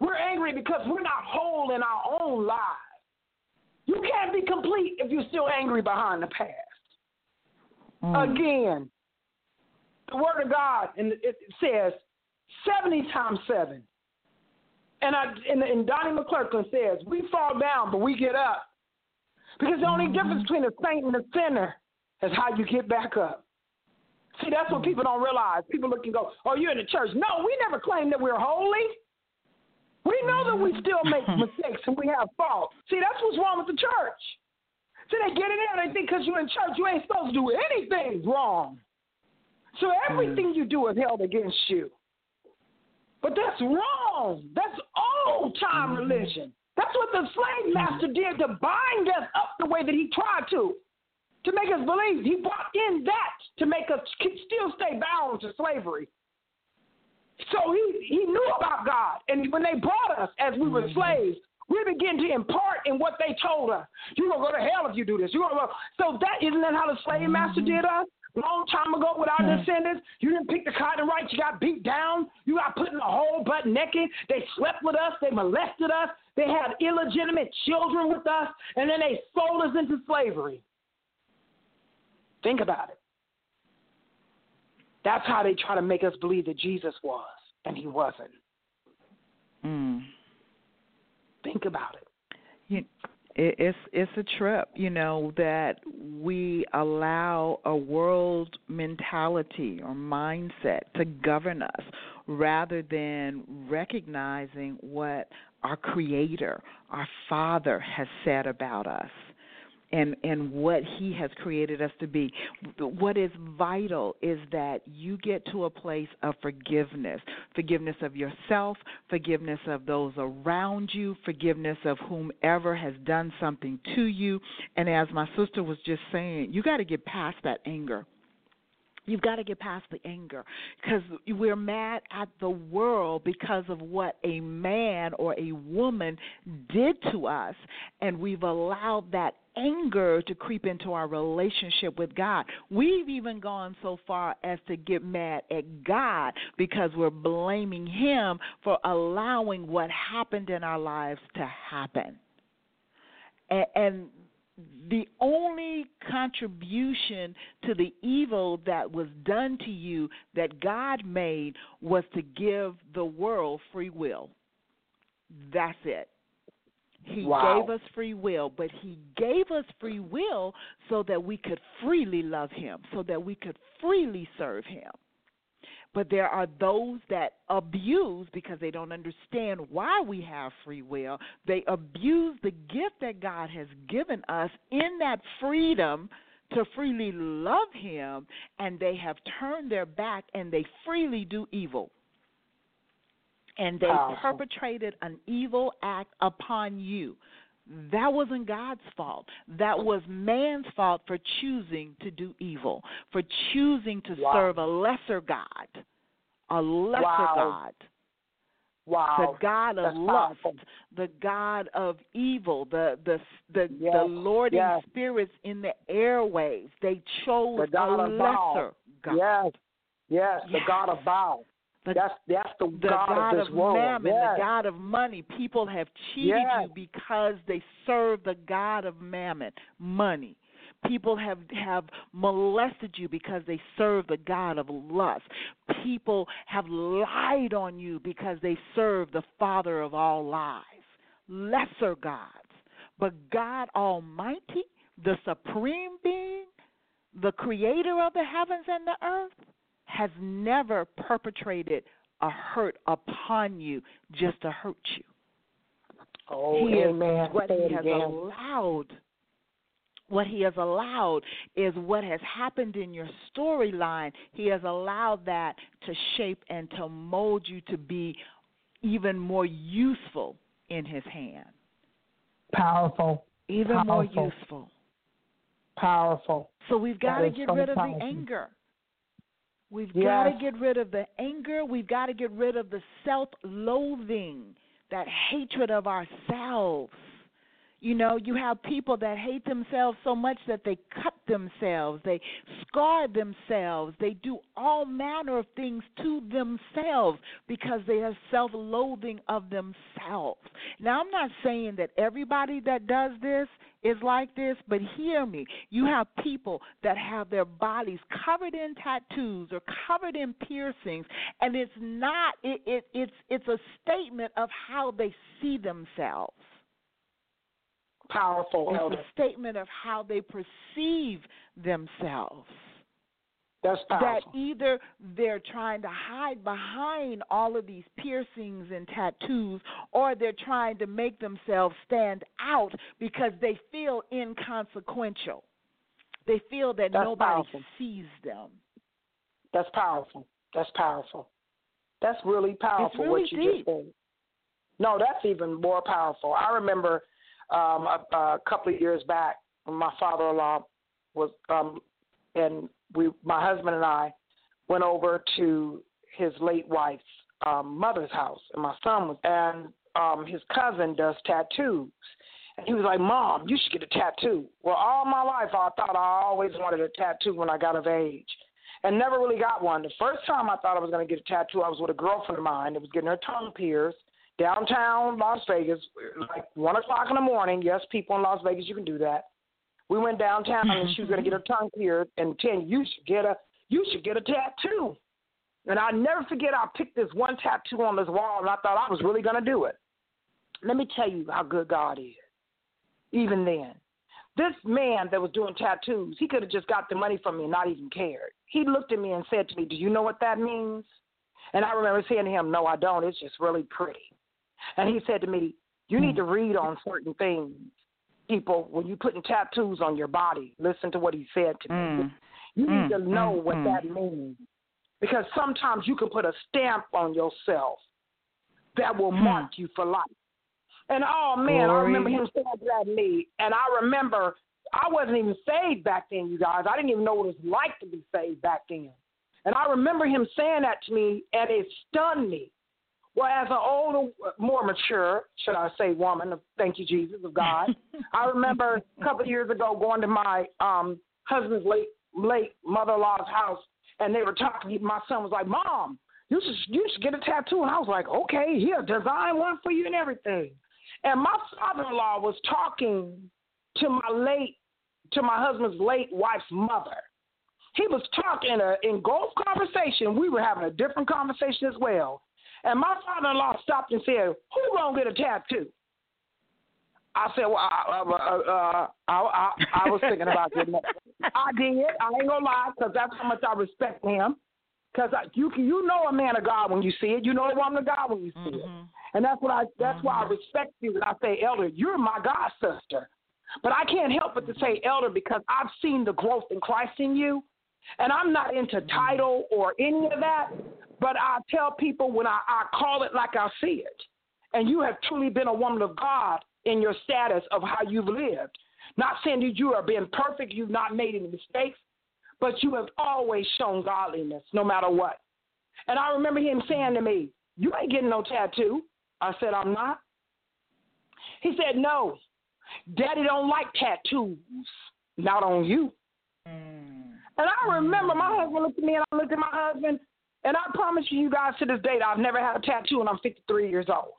We're angry because we're not whole in our own lives. You can't be complete if you're still angry behind the past. Mm. Again, the Word of God, and it says 70 times 7. And, I, and, and Donnie McClurkin says, we fall down, but we get up. Because the only mm-hmm. difference between a saint and a sinner is how you get back up. See, that's what people don't realize. People look and go, oh, you're in the church. No, we never claim that we're holy. We know that we still make mm-hmm. mistakes and we have faults. See, that's what's wrong with the church. See, they get in there and they think because you're in church, you ain't supposed to do anything wrong. So mm-hmm. everything you do is held against you. But that's wrong. That's old time mm-hmm. religion. That's what the slave master did to bind us up the way that he tried to, to make us believe. He brought in that to make us still stay bound to slavery. So he, he knew about God. And when they brought us as we were mm-hmm. slaves, we began to impart in what they told us. You're going to go to hell if you do this. You're gonna go. So that isn't that how the slave mm-hmm. master did us? Long time ago with our descendants, you didn't pick the cotton right. You got beat down. You got put in a hole butt naked. They slept with us. They molested us. They had illegitimate children with us. And then they sold us into slavery. Think about it. That's how they try to make us believe that Jesus was, and he wasn't. Mm. Think about it. You, it, it's it's a trip, you know, that we allow a world mentality or mindset to govern us rather than recognizing what our creator, our father has said about us and and what he has created us to be. What is vital is that you get to a place of forgiveness forgiveness of yourself forgiveness of those around you forgiveness of whomever has done something to you. And as my sister was just saying you got to get past that anger You've got to get past the anger because we're mad at the world because of what a man or a woman did to us, and we've allowed that anger to creep into our relationship with God. We've even gone so far as to get mad at God because we're blaming Him for allowing what happened in our lives to happen. And, and the only contribution to the evil that was done to you that God made was to give the world free will. That's it. He Wow. gave us free will, but He gave us free will so that we could freely love Him, so that we could freely serve Him. But there are those that abuse because they don't understand why we have free will. They abuse the gift that God has given us in that freedom to freely love Him, and they have turned their back and they freely do evil. And they perpetrated an evil act upon you. That wasn't God's fault. That was man's fault for choosing to do evil, for choosing to Wow. serve a lesser God, a lesser Wow. God, Wow. the God of That's lust, powerful. the God of evil, the the the, Yes, the lording yes. spirits in the airways. They chose The God a lesser God. Yes. Yes. The Yes. God of Baal. The- That's that's the, the God, God of this of world. mammon, yes. the God of money. People have cheated Yes. you because they serve the God of mammon, money. People have have molested you because they serve the God of lust. People have lied on you because they serve the Father of all lies. Lesser gods. But God Almighty, the supreme being, the creator of the heavens and the earth, has never perpetrated a hurt upon you just to hurt you. Oh, he is amen. what Say he has again. allowed. What he has allowed is what has happened in your storyline. He has allowed that to shape and to mold you to be even more useful in his hand. Powerful. Even more useful. Powerful. So we've got to get rid of powerful. the anger. We've got to get rid of the anger. We've got to get rid of the self loathing, that hatred of ourselves. You know, you have people that hate themselves so much that they cut themselves, they scar themselves, they do all manner of things to themselves because they are self loathing of themselves. Now, I'm not saying that everybody that does this is like this, but hear me. You have people that have their bodies covered in tattoos or covered in piercings, and it's not it, it it's it's a statement of how they see themselves. Powerful, It's Elder. a statement of how they perceive themselves. That's powerful. That either they're trying to hide behind all of these piercings and tattoos, or they're trying to make themselves stand out because they feel inconsequential. They feel that That's nobody powerful. sees them. That's powerful. That's powerful. That's really powerful really what you deep. just said. No, that's even more powerful. I remember um, a, a couple of years back, my father-in-law was, um, and we, my husband and I, went over to his late wife's um, mother's house, and my son was, and um, his cousin does tattoos. And he was like, Mom, you should get a tattoo. Well, all my life, I thought I always wanted a tattoo when I got of age and never really got one. The first time I thought I was going to get a tattoo, I was with a girlfriend of mine that was getting her tongue pierced downtown Las Vegas, like 1 o'clock in the morning. Yes, people in Las Vegas, you can do that. We went downtown and she was to get her tongue pierced and tell you, should get a, you should get a tattoo. And I never forget, I picked this one tattoo on this wall and I thought I was really to do it. Let me tell you how good God is. Even then, this man that was doing tattoos, he could have just got the money from me and not even cared. He looked at me and said to me, Do you know what that means? And I remember saying to him, No, I don't. It's just really pretty. And he said to me, You need to read on certain things. People, when you're putting tattoos on your body, listen to what he said to me. Mm. You need Mm, to know mm, what mm. that means. Because sometimes you can put a stamp on yourself that will Hmm. mark you for life. And oh man, I remember him saying that to me. And I remember I wasn't even saved back then, you guys. I didn't even know what it was like to be saved back then. And I remember him saying that to me, and it stunned me. Well, as an older, more mature, should I say, woman of thank you, Jesus, of God, I remember a couple of years ago going to my um husband's late late mother-in-law's house, and they were talking. My son was like, "Mom, you should you should get a tattoo," and I was like, "Okay, here, design one for you and everything." And my father-in-law was talking to my late to my husband's late wife's mother. He was talking in a engulfed conversation. We were having a different conversation as well. And my father-in-law stopped and said, "Who gonna get a tattoo?" I said, "Well, I, I, uh, I, I, I was thinking about getting it. I did. I ain't gonna lie, because that's how much I respect him. Because you can, you know a man of God when you see it. You know a woman of God when you see it. Mhm. And that's what I that's why I Mhm. respect you when I say elder, you're my God sister. But I can't help but to say elder because I've seen the growth in Christ in you. And I'm not into title or any of that, but I tell people when I, I call it like I see it. And you have truly been a woman of God in your status of how you've lived. Not saying that you are being perfect, you've not made any mistakes, but you have always shown godliness no matter what. And I remember him saying to me, You ain't getting no tattoo. I said, I'm not. He said, No, daddy don't like tattoos. Not on you. Mm. And I remember my husband looked at me and I looked at my husband, and I promise you, you guys, to this date, I've never had a tattoo and I'm 53 years old.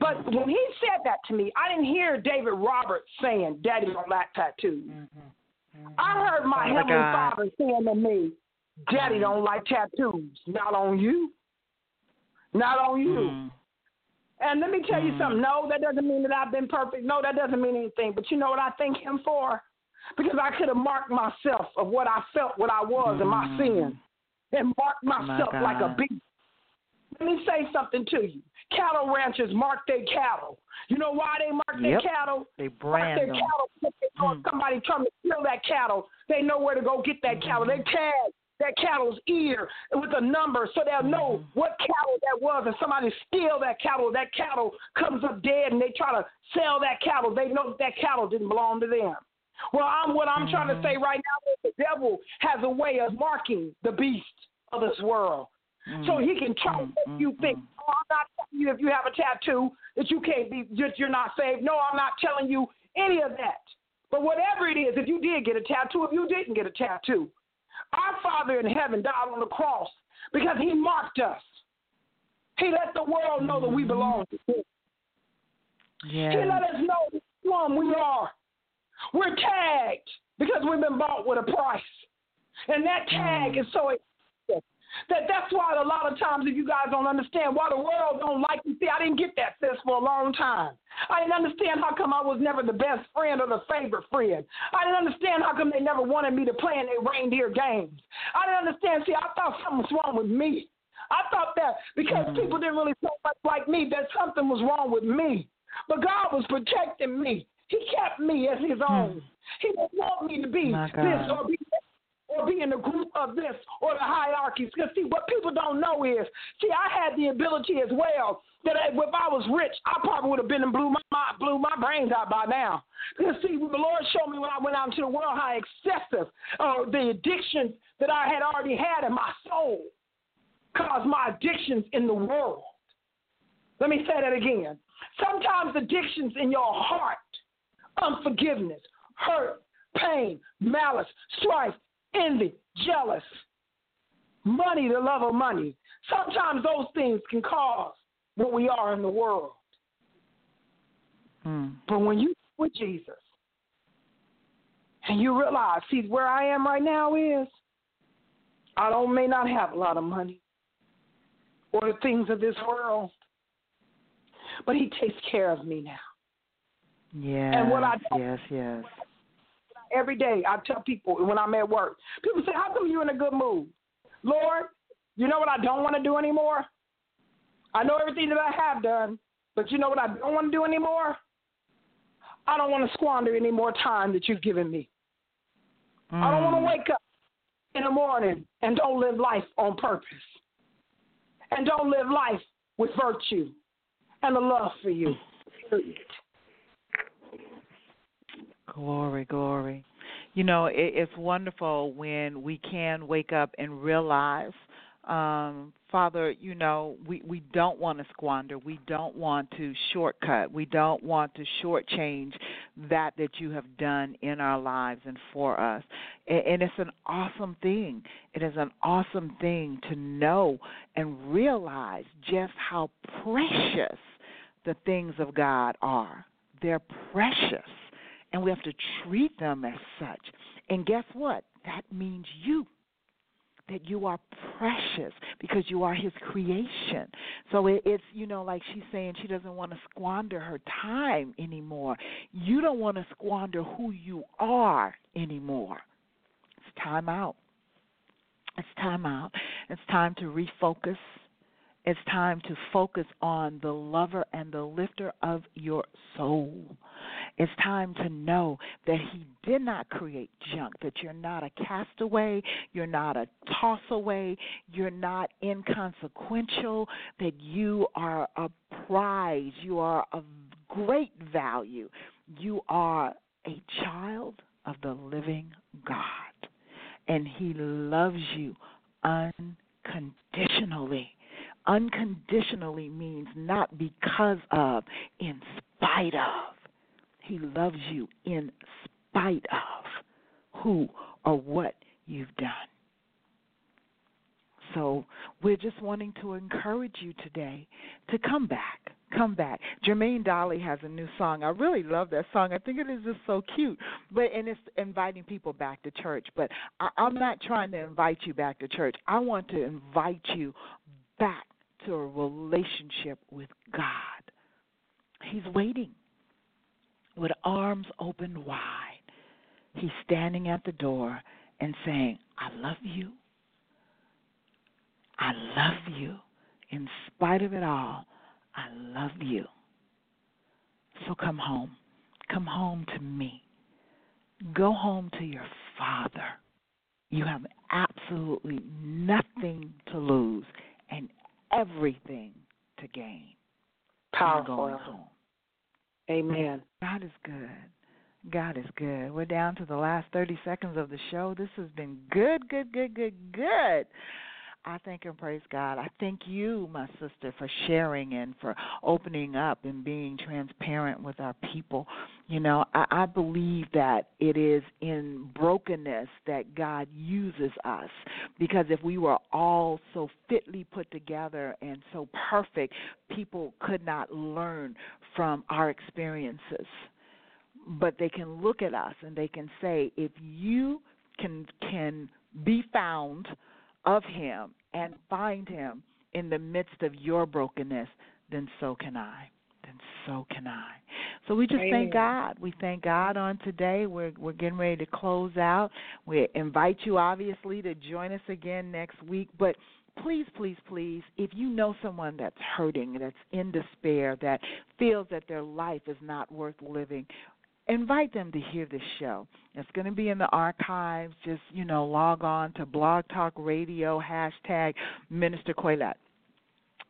But when he said that to me, I didn't hear David Roberts saying, Daddy don't like tattoos. I heard my Father Heavenly God. Father saying to me, Daddy don't like tattoos. Not on you. Not on you. Mm. And let me tell you Mm. something. No, that doesn't mean that I've been perfect. No, that doesn't mean anything. But you know what I thank him for? Because I could have marked myself of what I felt, what I was, and my Mm. sin, and marked myself My like a beast. Let me say something to you. Cattle ranchers mark their cattle. You know why they mark their Yep. cattle? They Mark brand their them. cattle. If they Hmm. somebody trying to steal that cattle, they know where to go get that cattle. They Mm-hmm. tag that cattle's ear with a number so they'll know Mm-hmm. what cattle that was. And somebody steal that cattle, that cattle comes up dead, and they try to sell that cattle. They know that, that cattle didn't belong to them. Well, I'm what I'm trying to Mhm. say right now is the devil has a way of marking the beast of this world. So he can try Mm, to make you think, oh, I'm not telling you if you have a tattoo that you can't be, that you're not saved. No, I'm not telling you any of that. But whatever it is, if you did get a tattoo, if you didn't get a tattoo, our Father in heaven died on the cross because he marked us. He let the world know that we belong to him. He let us know which one we are. We're tagged because we've been bought with a price. And that tag Mm. is so that that's why a lot of times if you guys don't understand why the world don't like you. See, I didn't get that sis for a long time. I didn't understand how come I was never the best friend or the favorite friend. I didn't understand how come they never wanted me to play in their reindeer games. I didn't understand. See, I thought something was wrong with me. I thought that because Mhm. people didn't really so much like me, that something was wrong with me. But God was protecting me. He kept me as His own. He didn't want me to be this or be or be in the group of this or the hierarchies. Because see, what people don't know is, see, I had the ability as well that I- if I was rich, I probably would have been and blew my, my blew my brains out by now. Because see, the Lord showed me when I went out into the world how excessive uh, the addictions that I had already had in my soul caused my addictions in the world. Let me say that again. Sometimes addictions in your heart, unforgiveness, hurt, pain, malice, strife, envy, jealous, money, the love of money. Sometimes those things can cause what we are in the world. Mm. But when you with Jesus and you realize, see, where I am right now is I don't may not have a lot of money or the things of this world, but He takes care of me now. Yes. And what I yes, yes. Every day I tell people when I'm at work, people say, How come you're in a good mood? Lord, you know what I don't want to do anymore? I know everything that I have done, but you know what I don't want to do anymore? I don't want to squander any more time that you've given me. I don't want to Mm. wake up in the morning and don't live life on purpose. And don't live life with virtue and a love for you. Glory, glory. You know, it, it's wonderful when we can wake up and realize, um, Father, you know, we, we don't want to squander. We don't want to shortcut. We don't want to shortchange that that you have done in our lives and for us. And, and it's an awesome thing. It is an awesome thing to know and realize just how precious the things of God are. They're precious and we have to treat them as such. And guess what? That means you. That you are precious because you are His creation. So it, it's, you know, like she's saying, she doesn't want to squander her time anymore. You don't want to squander who you are anymore. It's time out. It's time out. It's time to refocus. It's time to focus on the lover and the lifter of your soul. It's time to know that He did not create junk, that you're not a castaway, you're not a toss away, you're not inconsequential, that you are a prize, you are of great value. You are a child of the living God, and He loves you unconditionally. Unconditionally means not because of, in spite of. He loves you in spite of who or what you've done. So we're just wanting to encourage you today to come back. Come back. Jermaine Dolly has a new song. I really love that song. I think it is just so cute. But and it's inviting people back to church. But I, I'm not trying to invite you back to church. I want to invite you back to a relationship with God. He's waiting with arms open wide. He's standing at the door and saying, I love you. I love you. In spite of it all, I love you. So come home. Come home to me. Go home to your Father. You have absolutely nothing to lose and everything to gain. Powerful. going home. Amen. God is good. God is good. we're down to the last 30 seconds of the show. This has been good, good, good, good, good. I thank and praise God. I thank you, my sister, for sharing and for opening up and being transparent with our people. You know, I, I believe that it is in brokenness that God uses us because if we were all so fitly put together and so perfect, people could not learn from our experiences. But they can look at us and they can say, if you can can be found of him and find him in the midst of your brokenness, then so can I. Then so can I. So we just Amen. thank God. We thank God on today. We're we're getting ready to close out. We invite you obviously to join us again next week, but please, please, please, if you know someone that's hurting, that's in despair, that feels that their life is not worth living, invite them to hear this show. It's going to be in the archives. Just, you know, log on to Blog Talk Radio, hashtag Minister Quaylet.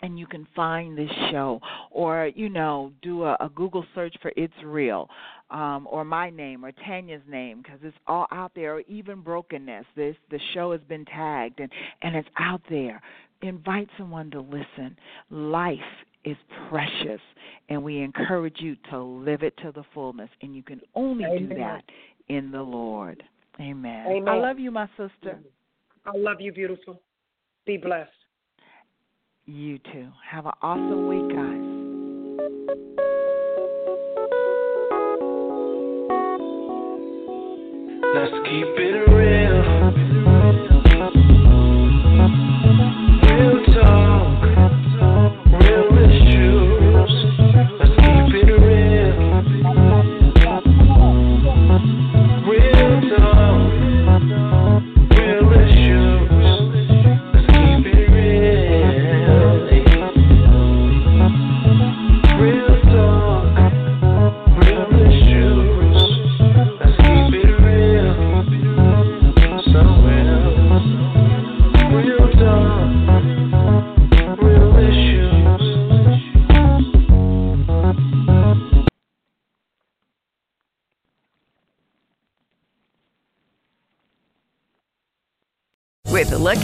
And you can find this show, or you know, do a, a Google search for "It's Real," um, or my name, or Tanya's name, because it's all out there. Or even brokenness. This the show has been tagged, and and it's out there. Invite someone to listen. Life is precious, and we encourage you to live it to the fullness. And you can only do that in the Lord. Amen. I love you, my sister. I love you, beautiful. Be blessed. You too. Have an awesome week, guys. Let's keep it real. Real